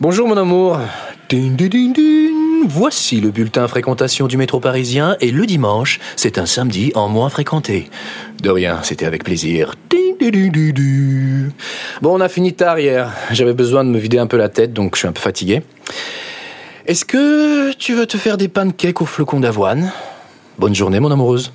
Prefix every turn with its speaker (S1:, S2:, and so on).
S1: Bonjour mon amour. Voici le bulletin fréquentation du métro parisien et le dimanche, c'est un samedi en moins fréquenté. De rien, c'était avec plaisir. Bon, on a fini tard hier. J'avais besoin de me vider un peu la tête, donc je suis un peu fatigué. Est-ce que tu veux te faire des pancakes au flocon d'avoine? Bonne journée mon amoureuse.